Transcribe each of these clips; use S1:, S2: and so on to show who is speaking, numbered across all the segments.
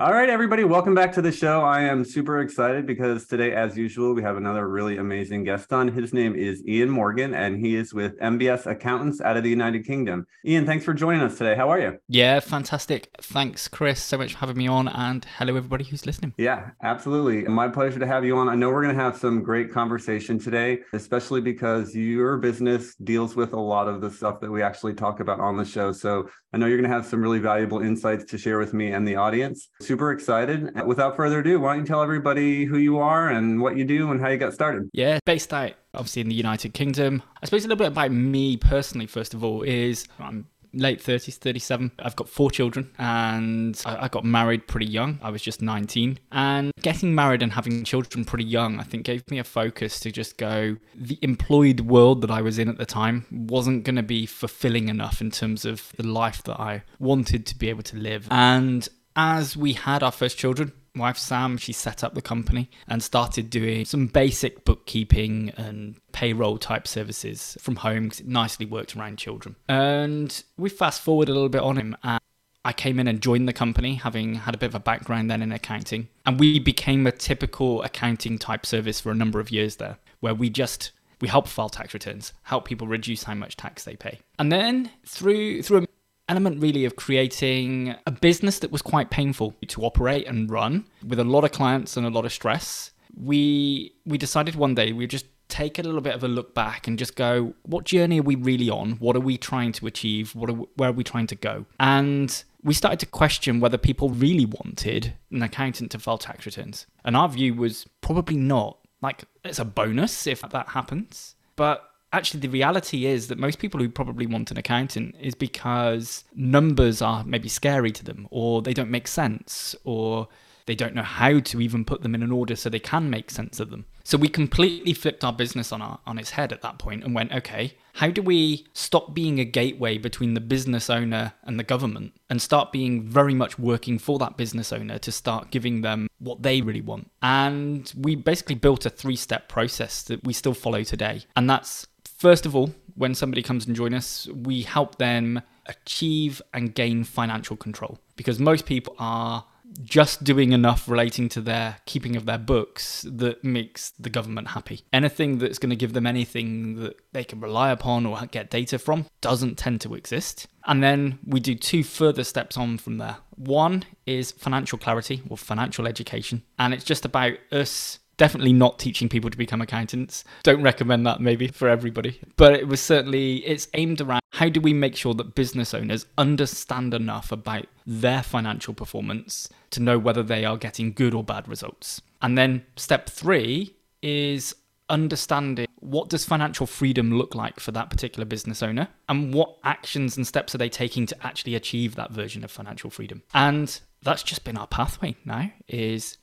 S1: All right, everybody, welcome back to the show. I am super excited because today, as usual, we have another really amazing guest on. His name is Ian Morgan, and he is with MBS Accountants out of the United Kingdom. Ian, thanks for joining us today. How are you?
S2: Yeah, fantastic. Thanks, Chris, so much for having me on, and hello, everybody who's listening.
S1: Yeah, absolutely. My pleasure to have you on. I know we're going to have some great conversation today, especially because your business deals with a lot of the stuff that we actually talk about on the show. So I know you're going to have some really valuable insights to share with me and the audience. Super excited. Without further ado, why don't you tell everybody who you are and what you do and how you got started?
S2: Yeah, based out obviously in the United Kingdom. I suppose a little bit about me personally, first of all, is I'm late 30s, 37. I've got four children and I, got married pretty young. I was just 19. And getting married and having children pretty young, I think gave me a focus to just go, the employed world that I was in at the time wasn't going to be fulfilling enough in terms of the life that I wanted to be able to live. And as we had our first children, wife Sam, she set up the company and started doing some basic bookkeeping and payroll type services from home because it nicely worked around children. And we fast forward a little bit on him. And I came in and joined the company, having had a bit of a background then in accounting. And we became a typical accounting type service for a number of years there, where we just we help file tax returns, help people reduce how much tax they pay. And then through through a element really of creating a business that was quite painful to operate and run with a lot of clients and a lot of stress. We we decided one day we'd just take a little bit of a look back and just go, what journey are we really on? What are we trying to achieve? What are we, where are we trying to go? And we started to question whether people really wanted an accountant to file tax returns. And our view was probably not. Like, it's a bonus if that happens. But actually the reality is that most people who probably want an accountant is because numbers are maybe scary to them or they don't make sense or they don't know how to even put them in an order so they can make sense of them. So we completely flipped our business on our on its head at that point and went, okay, how do we stop being a gateway between the business owner and the government and start being very much working for that business owner to start giving them what they really want? And we basically built a three-step process that we still follow today. And that's First of all, when somebody comes and join us, we help them achieve and gain financial control because most people are just doing enough relating to their keeping of their books that makes the government happy. Anything that's going to give them anything that they can rely upon or get data from doesn't tend to exist. And then we do two further steps on from there. One is financial clarity or financial education, and it's just about us definitely not teaching people to become accountants. Don't recommend that maybe for everybody. But it was certainly it's aimed around how do we make sure that business owners understand enough about their financial performance to know whether they are getting good or bad results. And then step 3 is understanding what does financial freedom look like for that particular business owner and what actions and steps are they taking to actually achieve that version of financial freedom. And that's just been our pathway now is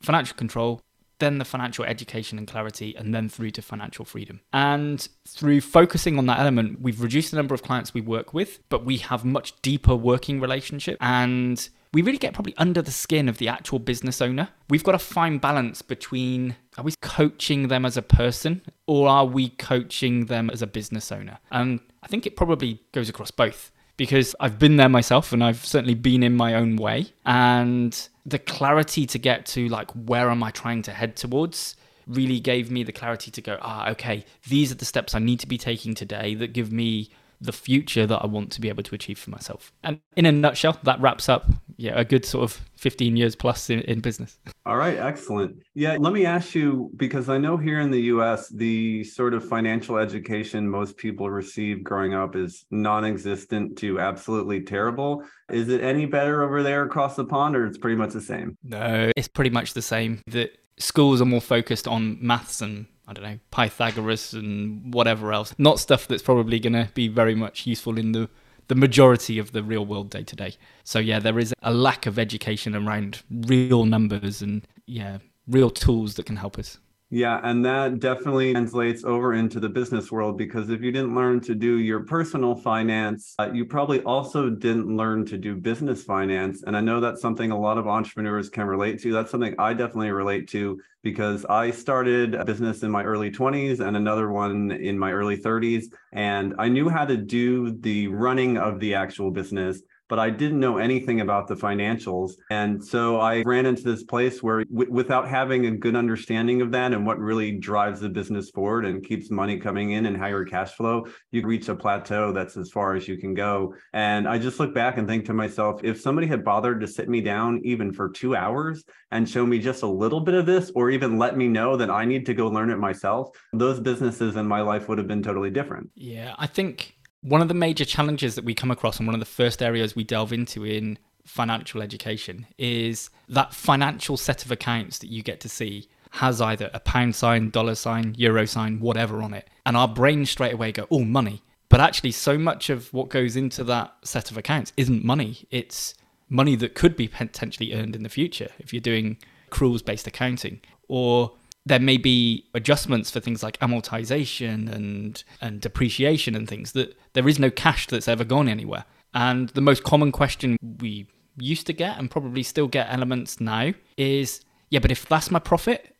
S2: financial control, then the financial education and clarity, and then through to financial freedom. And through focusing on that element, we've reduced the number of clients we work with, but we have much deeper working relationship and we really get probably under the skin of the actual business owner. We've got a fine balance between are we coaching them as a person or are we coaching them as a business owner? And I think it probably goes across both because I've been there myself and I've certainly been in my own way. And the clarity to get to like, where am I trying to head towards? really gave me the clarity to go, ah, okay, these are the steps I need to be taking today that give me the future that I want to be able to achieve for myself. And in a nutshell, that wraps up yeah, a good sort of 15 years plus in, in business.
S1: All right, excellent. Yeah, let me ask you because I know here in the US, the sort of financial education most people receive growing up is non existent to absolutely terrible. Is it any better over there across the pond or it's pretty much the same?
S2: No, it's pretty much the same. The schools are more focused on maths and I don't know, Pythagoras and whatever else. Not stuff that's probably going to be very much useful in the the majority of the real world day to day. So yeah, there is a lack of education around real numbers and yeah, real tools that can help us.
S1: Yeah, and that definitely translates over into the business world because if you didn't learn to do your personal finance, uh, you probably also didn't learn to do business finance. And I know that's something a lot of entrepreneurs can relate to. That's something I definitely relate to because I started a business in my early 20s and another one in my early 30s. And I knew how to do the running of the actual business but I didn't know anything about the financials. And so I ran into this place where, w- without having a good understanding of that and what really drives the business forward and keeps money coming in and higher cash flow, you reach a plateau that's as far as you can go. And I just look back and think to myself, if somebody had bothered to sit me down even for two hours and show me just a little bit of this, or even let me know that I need to go learn it myself, those businesses in my life would have been totally different.
S2: Yeah, I think one of the major challenges that we come across and one of the first areas we delve into in financial education is that financial set of accounts that you get to see has either a pound sign, dollar sign, euro sign, whatever on it. And our brains straight away go, oh, money. But actually, so much of what goes into that set of accounts isn't money. It's money that could be potentially earned in the future if you're doing accruals based accounting or there may be adjustments for things like amortization and and depreciation and things that there is no cash that's ever gone anywhere. And the most common question we used to get and probably still get elements now is yeah, but if that's my profit,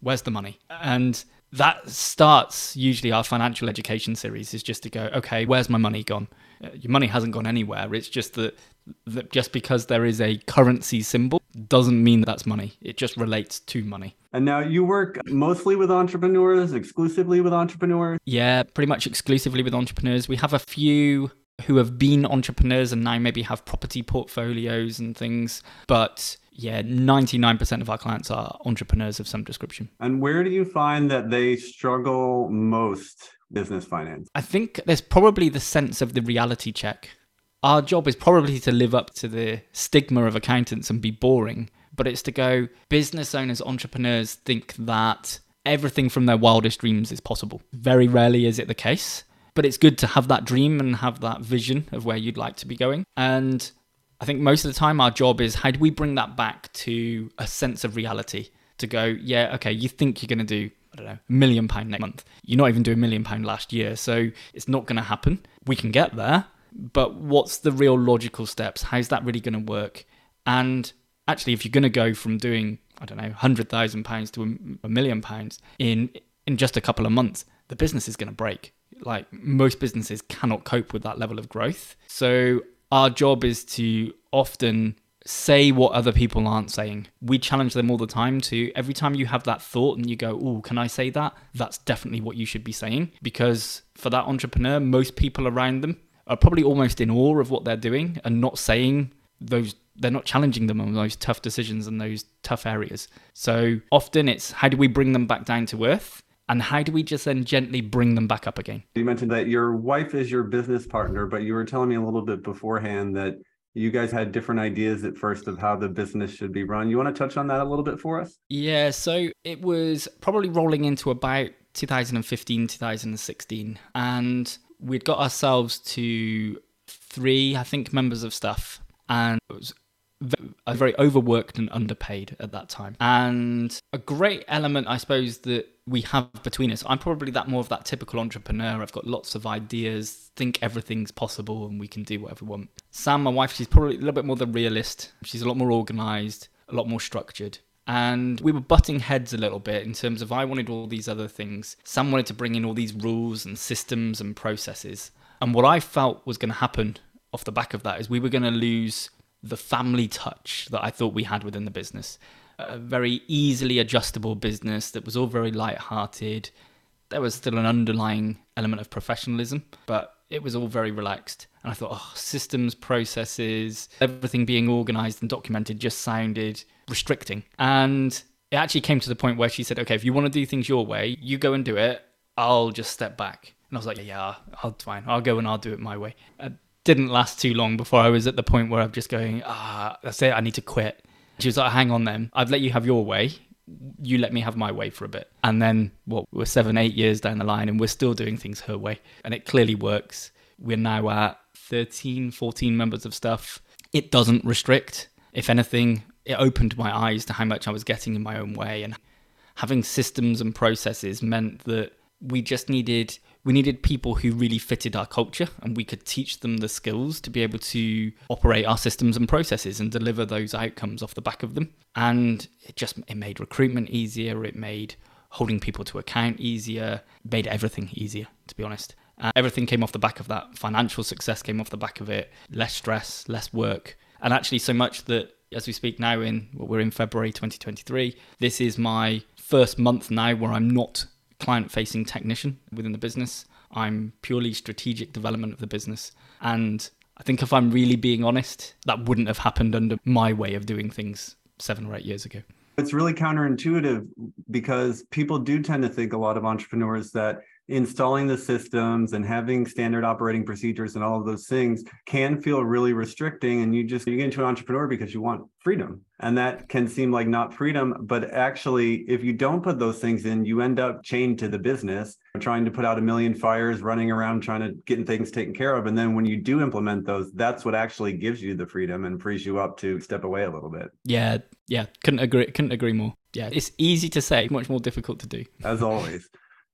S2: where's the money? And that starts usually our financial education series is just to go, okay, where's my money gone? Uh, your money hasn't gone anywhere. It's just that, that just because there is a currency symbol doesn't mean that that's money. It just relates to money.
S1: And now you work mostly with entrepreneurs, exclusively with entrepreneurs?
S2: Yeah, pretty much exclusively with entrepreneurs. We have a few who have been entrepreneurs and now maybe have property portfolios and things, but yeah, 99% of our clients are entrepreneurs of some description.
S1: And where do you find that they struggle most business finance?
S2: I think there's probably the sense of the reality check. Our job is probably to live up to the stigma of accountants and be boring, but it's to go business owners, entrepreneurs think that everything from their wildest dreams is possible. Very rarely is it the case, but it's good to have that dream and have that vision of where you'd like to be going. And I think most of the time our job is how do we bring that back to a sense of reality to go, yeah, okay, you think you're going to do I don't know, a million pound next month. You're not even doing a million pound last year, so it's not going to happen. We can get there, but what's the real logical steps? How's that really going to work? And actually, if you're going to go from doing, I don't know, hundred thousand pounds to a million pounds in in just a couple of months, the business is going to break. Like most businesses cannot cope with that level of growth. So our job is to often say what other people aren't saying. We challenge them all the time to every time you have that thought and you go, Oh, can I say that? That's definitely what you should be saying. Because for that entrepreneur, most people around them are probably almost in awe of what they're doing and not saying those they're not challenging them on those tough decisions and those tough areas. So often it's how do we bring them back down to earth and how do we just then gently bring them back up again?
S1: You mentioned that your wife is your business partner, but you were telling me a little bit beforehand that you guys had different ideas at first of how the business should be run. You want to touch on that a little bit for us?
S2: Yeah, so it was probably rolling into about 2015, 2016, and we'd got ourselves to three, I think, members of staff, and it was very overworked and underpaid at that time. And a great element, I suppose, that we have between us. I'm probably that more of that typical entrepreneur. I've got lots of ideas, think everything's possible, and we can do whatever we want. Sam, my wife, she's probably a little bit more the realist. She's a lot more organized, a lot more structured. And we were butting heads a little bit in terms of I wanted all these other things. Sam wanted to bring in all these rules and systems and processes. And what I felt was going to happen off the back of that is we were going to lose the family touch that I thought we had within the business. A very easily adjustable business that was all very light-hearted. there was still an underlying element of professionalism, but it was all very relaxed. And I thought, oh, systems, processes, everything being organized and documented just sounded restricting. And it actually came to the point where she said, okay, if you want to do things your way, you go and do it. I'll just step back. And I was like, yeah, I'll fine. I'll go and I'll do it my way. It didn't last too long before I was at the point where I'm just going, ah, that's it. I need to quit. She was like, hang on then. I've let you have your way. You let me have my way for a bit. And then, what, we're seven, eight years down the line and we're still doing things her way. And it clearly works. We're now at 13, 14 members of staff. It doesn't restrict. If anything, it opened my eyes to how much I was getting in my own way. And having systems and processes meant that we just needed we needed people who really fitted our culture and we could teach them the skills to be able to operate our systems and processes and deliver those outcomes off the back of them. And it just it made recruitment easier. It made holding people to account easier. Made everything easier to be honest. Uh, everything came off the back of that. Financial success came off the back of it. Less stress less work. And actually so much that as we speak now in well, we're in february 2023 this is my first month now where i'm not client facing technician within the business. I'm purely strategic development of the business. And I think if I'm really being honest, that wouldn't have happened under my way of doing things seven or eight years ago.
S1: It's really counterintuitive because people do tend to think a lot of entrepreneurs that installing the systems and having standard operating procedures and all of those things can feel really restricting and you just you get into an entrepreneur because you want freedom. And that can seem like not freedom but actually if you don't put those things in you end up chained to the business trying to put out a million fires running around trying to get things taken care of. And then when you do implement those that's what actually gives you the freedom and frees you up to step away a little bit.
S2: Yeah yeah couldn't agree couldn't agree more. Yeah it's easy to say much more difficult to do.
S1: As always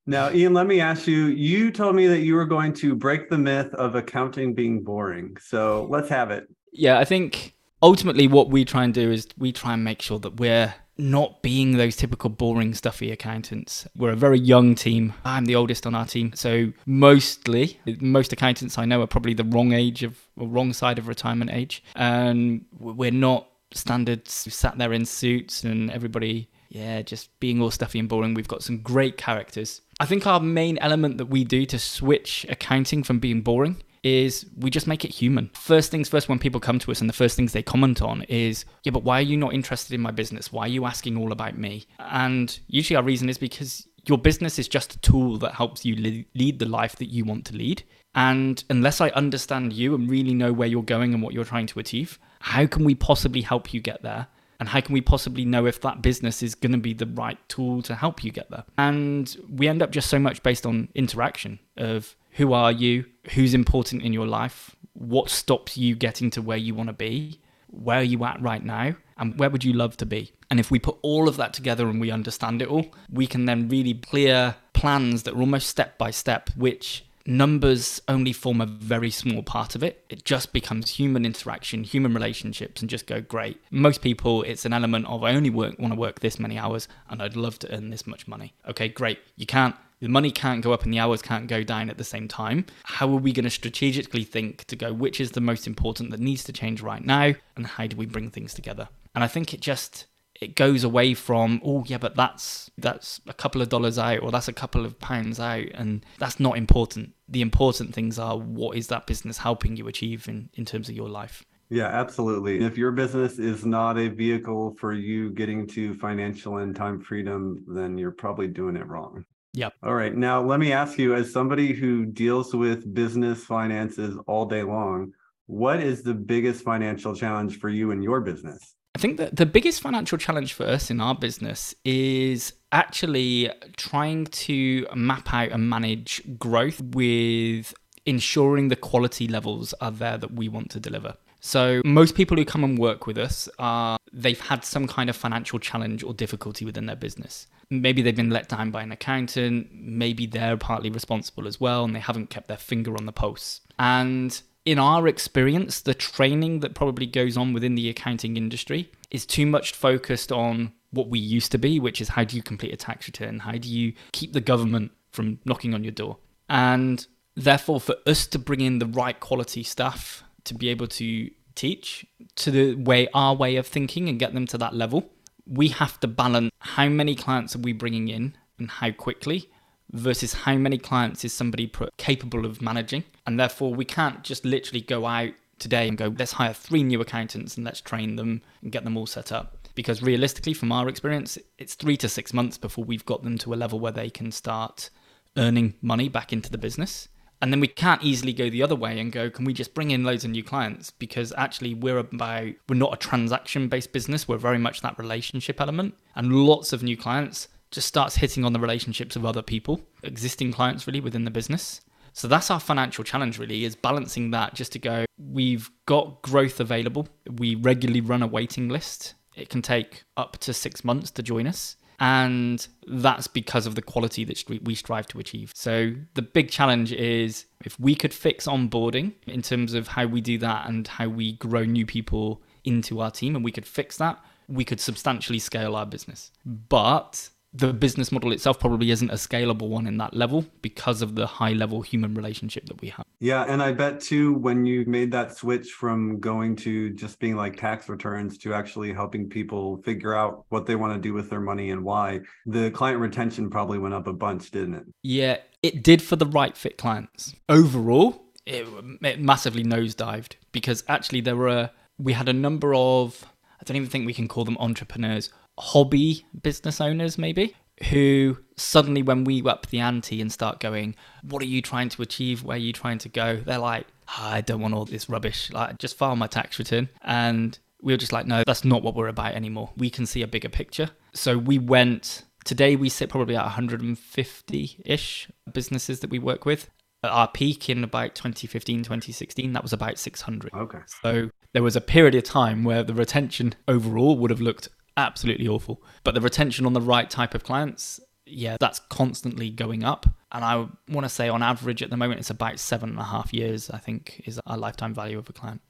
S1: now, Ian, let me ask you. You told me that you were going to break the myth of accounting being boring. So let's have it.
S2: Yeah, I think ultimately what we try and do is we try and make sure that we're not being those typical boring, stuffy accountants. We're a very young team. I'm the oldest on our team. So mostly, most accountants I know are probably the wrong age of, or wrong side of retirement age. And we're not standards sat there in suits and everybody yeah, just being all stuffy and boring. We've got some great characters. I think our main element that we do to switch accounting from being boring is we just make it human. First things first, when people come to us and the first things they comment on is, yeah, but why are you not interested in my business? Why are you asking all about me? And usually our reason is because your business is just a tool that helps you lead the life that you want to lead. And unless I understand you and really know where you're going and what you're trying to achieve, how can we possibly help you get there? And how can we possibly know if that business is going to be the right tool to help you get there? And we end up just so much based on interaction of who are you, who's important in your life, what stops you getting to where you want to be, where are you at right now, and where would you love to be? And if we put all of that together and we understand it all, we can then really clear plans that are almost step by step, which numbers only form a very small part of it. It just becomes human interaction, human relationships, and just go great. Most people, it's an element of I only work want to work this many hours, and I'd love to earn this much money. Okay, great. You can't. The money can't go up and the hours can't go down at the same time. How are we going to strategically think to go which is the most important that needs to change right now, and how do we bring things together? And I think it just it goes away from oh yeah but that's that's a couple of dollars out or that's a couple of pounds out and that's not important the important things are what is that business helping you achieve in in terms of your life
S1: yeah absolutely if your business is not a vehicle for you getting to financial and time freedom then you're probably doing it wrong
S2: Yep.
S1: All right. Now, let me ask you, as somebody who deals with business finances all day long, what is the biggest financial challenge for you in your business?
S2: I think that the biggest financial challenge for us in our business is actually trying to map out and manage growth with ensuring the quality levels are there that we want to deliver. So most people who come and work with us are they've had some kind of financial challenge or difficulty within their business. Maybe they've been let down by an accountant, maybe they're partly responsible as well and they haven't kept their finger on the pulse. And in our experience, the training that probably goes on within the accounting industry is too much focused on what we used to be, which is how do you complete a tax return? How do you keep the government from knocking on your door? And therefore, for us to bring in the right quality staff to be able to teach to the way our way of thinking and get them to that level, we have to balance how many clients are we bringing in and how quickly versus how many clients is somebody capable of managing. And therefore, we can't just literally go out today and go, let's hire three new accountants and let's train them and get them all set up. Because realistically, from our experience, it's three to six months before we've got them to a level where they can start earning money back into the business. And then we can't easily go the other way and go, can we just bring in loads of new clients? Because actually, we're about, we're not a transaction based business. We're very much that relationship element. And lots of new clients just starts hitting on the relationships of other people, existing clients really within the business. So that's our financial challenge really is balancing that just to go, we've got growth available. We regularly run a waiting list. It can take up to six months to join us. And that's because of the quality that we strive to achieve. So the big challenge is if we could fix onboarding in terms of how we do that and how we grow new people into our team, and we could fix that, we could substantially scale our business. But the business model itself probably isn't a scalable one in that level because of the high level human relationship that we have.
S3: Yeah. And I bet too, when you made that switch from going to just being like tax returns to actually helping people figure out what they want to do with their money and why, the client retention probably went up a bunch, didn't it?
S2: Yeah, it did for the right fit clients. Overall, it, it massively nosedived because actually there were, we had a number of, I don't even think we can call them entrepreneurs hobby business owners, maybe, who suddenly, when we up the ante and start going, What are you trying to achieve? Where are you trying to go? They're like, oh, I don't want all this rubbish. Like, just file my tax return. And we were just like, No, that's not what we're about anymore. We can see a bigger picture. So we went. Today we sit probably at 150 ish businesses that we work with. At our peak in about 2015, 2016, that was about 600.
S3: Okay.
S2: So there was a period of time where the retention overall would have looked absolutely awful. But the retention on the right type of clients, yeah, that's constantly going up. And I want to say on average at the moment, it's about seven and a half years, I think, is our lifetime value of a client.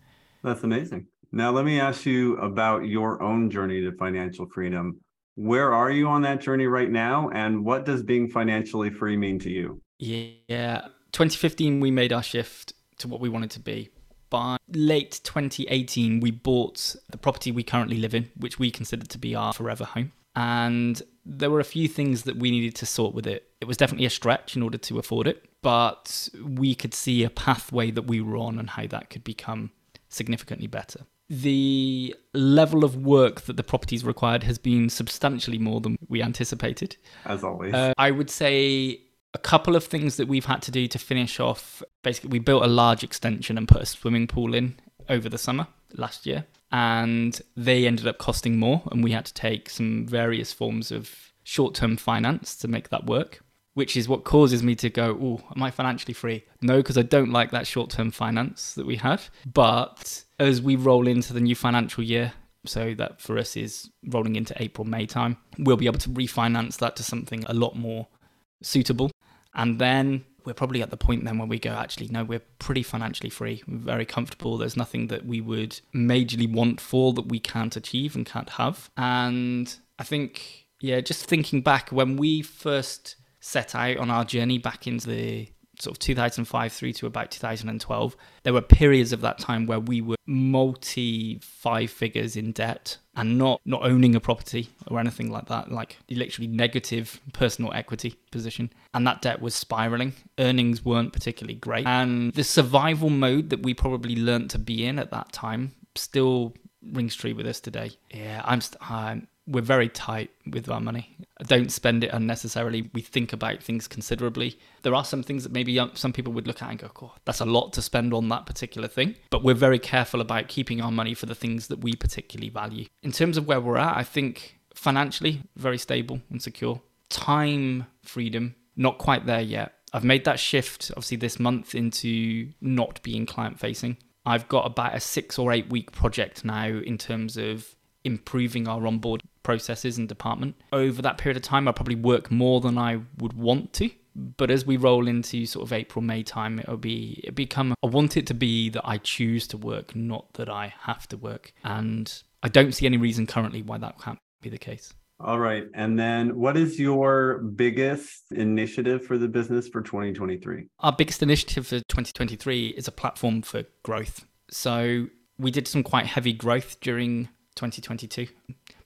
S3: That's amazing. Now, let me ask you about your own journey to financial freedom. Where are you on that journey right now? And what does being financially free mean to you?
S2: Yeah. 2015, we made our shift to what we wanted to be by late 2018, we bought the property we currently live in, which we considered to be our forever home. And there were a few things that we needed to sort with it. It was definitely a stretch in order to afford it, but we could see a pathway that we were on and how that could become significantly better. The level of work that the properties required has been substantially more than we anticipated.
S3: As always.
S2: Uh, I would say a couple of things that we've had to do to finish off. Basically, we built a large extension and put a swimming pool in over the summer last year, and they ended up costing more, and we had to take some various forms of short-term finance to make that work. Which is what causes me to go, oh, am I financially free? No, because I don't like that short term finance that we have. But as we roll into the new financial year, so that for us is rolling into April, May time, we'll be able to refinance that to something a lot more suitable and then we're probably at the point then where we go, actually, no, we're pretty financially free, we're very comfortable. There's nothing that we would majorly want for that we can't achieve and can't have. And I think, yeah, just thinking back when we first set out on our journey back into the sort of 2005 through to about 2012, there were periods of that time where we were multi five figures in debt and not not owning a property or anything like that, like literally negative personal equity position. And that debt was spiraling. Earnings weren't particularly great. And the survival mode that we probably learned to be in at that time still rings true with us today. Yeah, I'm, st- I'm we're very tight with our money. Don't spend it unnecessarily. We think about things considerably. There are some things that maybe some people would look at and go, "Oh, that's a lot to spend on that particular thing." But we're very careful about keeping our money for the things that we particularly value. In terms of where we're at, I think financially very stable and secure. Time freedom, not quite there yet. I've made that shift obviously this month into not being client facing. I've got about a 6 or 8 week project now in terms of improving our onboard processes and department. Over that period of time, I probably work more than I would want to. But as we roll into sort of April, May time, it'll be it become I want it to be that I choose to work, not that I have to work. And I don't see any reason currently why that can't be the case.
S3: All right. And then what is your biggest initiative for the business for 2023?
S2: Our biggest initiative for 2023 is a platform for growth. So we did some quite heavy growth during 2022.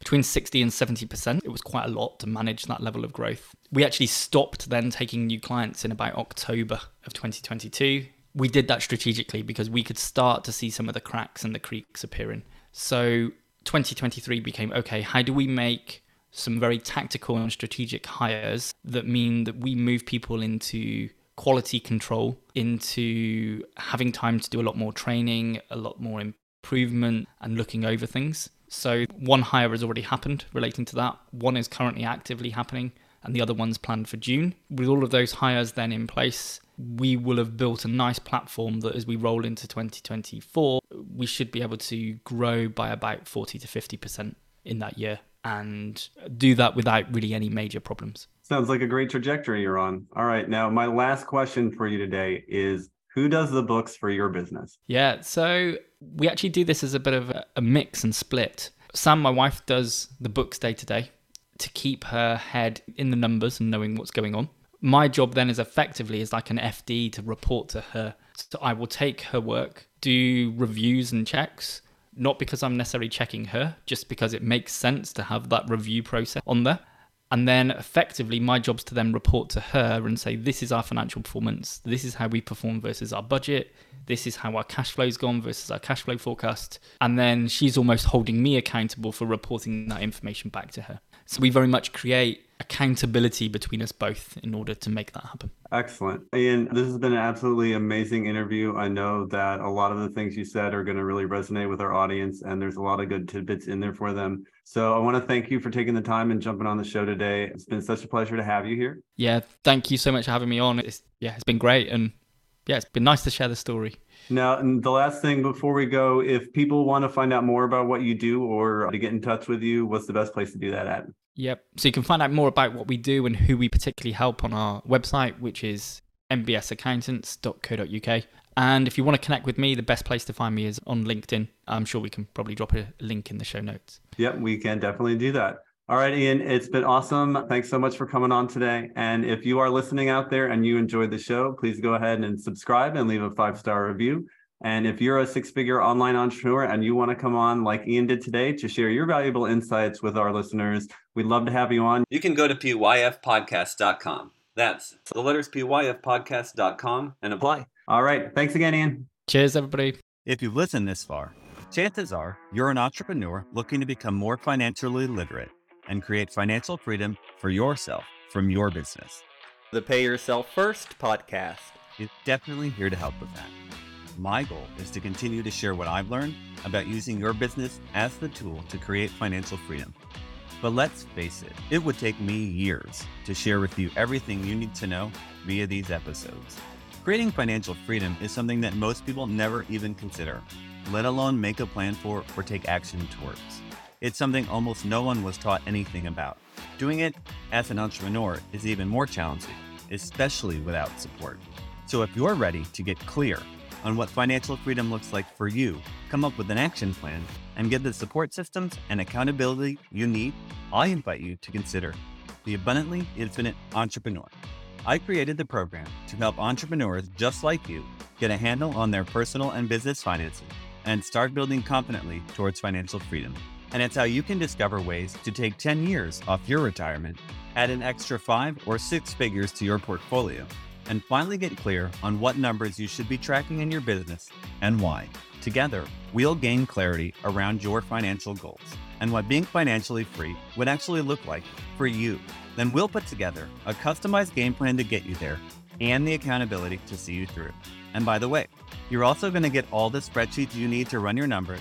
S2: Between 60 and 70%. It was quite a lot to manage that level of growth. We actually stopped then taking new clients in about October of 2022. We did that strategically because we could start to see some of the cracks and the creaks appearing. So 2023 became okay, how do we make some very tactical and strategic hires that mean that we move people into quality control, into having time to do a lot more training, a lot more improvement, and looking over things. So, one hire has already happened relating to that, one is currently actively happening, and the other one's planned for June. With all of those hires then in place, we will have built a nice platform that as we roll into 2024, we should be able to grow by about 40 to 50% in that year and do that without really any major problems.
S3: Sounds like a great trajectory you're on. All right. Now, my last question for you today is who does the books for your business?
S2: Yeah. So we actually do this as a bit of a mix and split. Sam, my wife, does the books day to day to keep her head in the numbers and knowing what's going on. My job then is effectively is like an FD to report to her. So I will take her work, do reviews and checks, not because I'm necessarily checking her, just because it makes sense to have that review process on there. And then effectively, my job's to then report to her and say, this is our financial performance. This is how we perform versus our budget. This is how our cash flow's gone versus our cash flow forecast. And then she's almost holding me accountable for reporting that information back to her. So we very much create accountability between us both in order to make that happen.
S3: Excellent. Ian, this has been an absolutely amazing interview. I know that a lot of the things you said are going to really resonate with our audience, and there's a lot of good tidbits in there for them. So I want to thank you for taking the time and jumping on the show today. It's been such a pleasure to have you here.
S2: Yeah, thank you so much for having me on. It's yeah, it's been great and yeah, it's been nice to share the story.
S3: Now, and the last thing before we go, if people want to find out more about what you do or to get in touch with you, what's the best place to do that at?
S2: Yep. So you can find out more about what we do and who we particularly help on our website, which is mbsaccountants.co.uk. And if you want to connect with me, the best place to find me is on LinkedIn. I'm sure we can probably drop a link in the show notes.
S3: Yep, we can definitely do that. All right, Ian, it's been awesome. Thanks so much for coming on today. And if you are listening out there and you enjoyed the show, please go ahead and subscribe and leave a five star review. And if you're a six figure online entrepreneur and you want to come on like Ian did today to share your valuable insights with our listeners, we'd love to have you on.
S1: You can go to pyfpodcast.com. That's the letters pyfpodcast.com and apply.
S3: All right. Thanks again, Ian.
S2: Cheers, everybody.
S4: If you've listened this far, chances are you're an entrepreneur looking to become more financially literate and create financial freedom for yourself from your business.
S1: The Pay Yourself First podcast
S4: is definitely here to help with that. My goal is to continue to share what I've learned about using your business as the tool to create financial freedom. But let's face it, it would take me years to share with you everything you need to know via these episodes. Creating financial freedom is something that most people never even consider, let alone make a plan for or take action towards. It's something almost no one was taught anything about. Doing it as an entrepreneur is even more challenging, especially without support. So if you're ready to get clear on what financial freedom looks like for you, come up with an action plan, and get the support systems and accountability you need, I invite you to consider the Abundantly Infinite Entrepreneur. I created the program to help entrepreneurs just like you get a handle on their personal and business finances and start building confidently towards financial freedom. And it's how you can discover ways to take 10 years off your retirement, add an extra five or six figures to your portfolio, and finally get clear on what numbers you should be tracking in your business and why. Together, we'll gain clarity around your financial goals and what being financially free would actually look like for you. Then we'll put together a customized game plan to get you there and the accountability to see you through. And by the way, you're also going to get all the spreadsheets you need to run your numbers,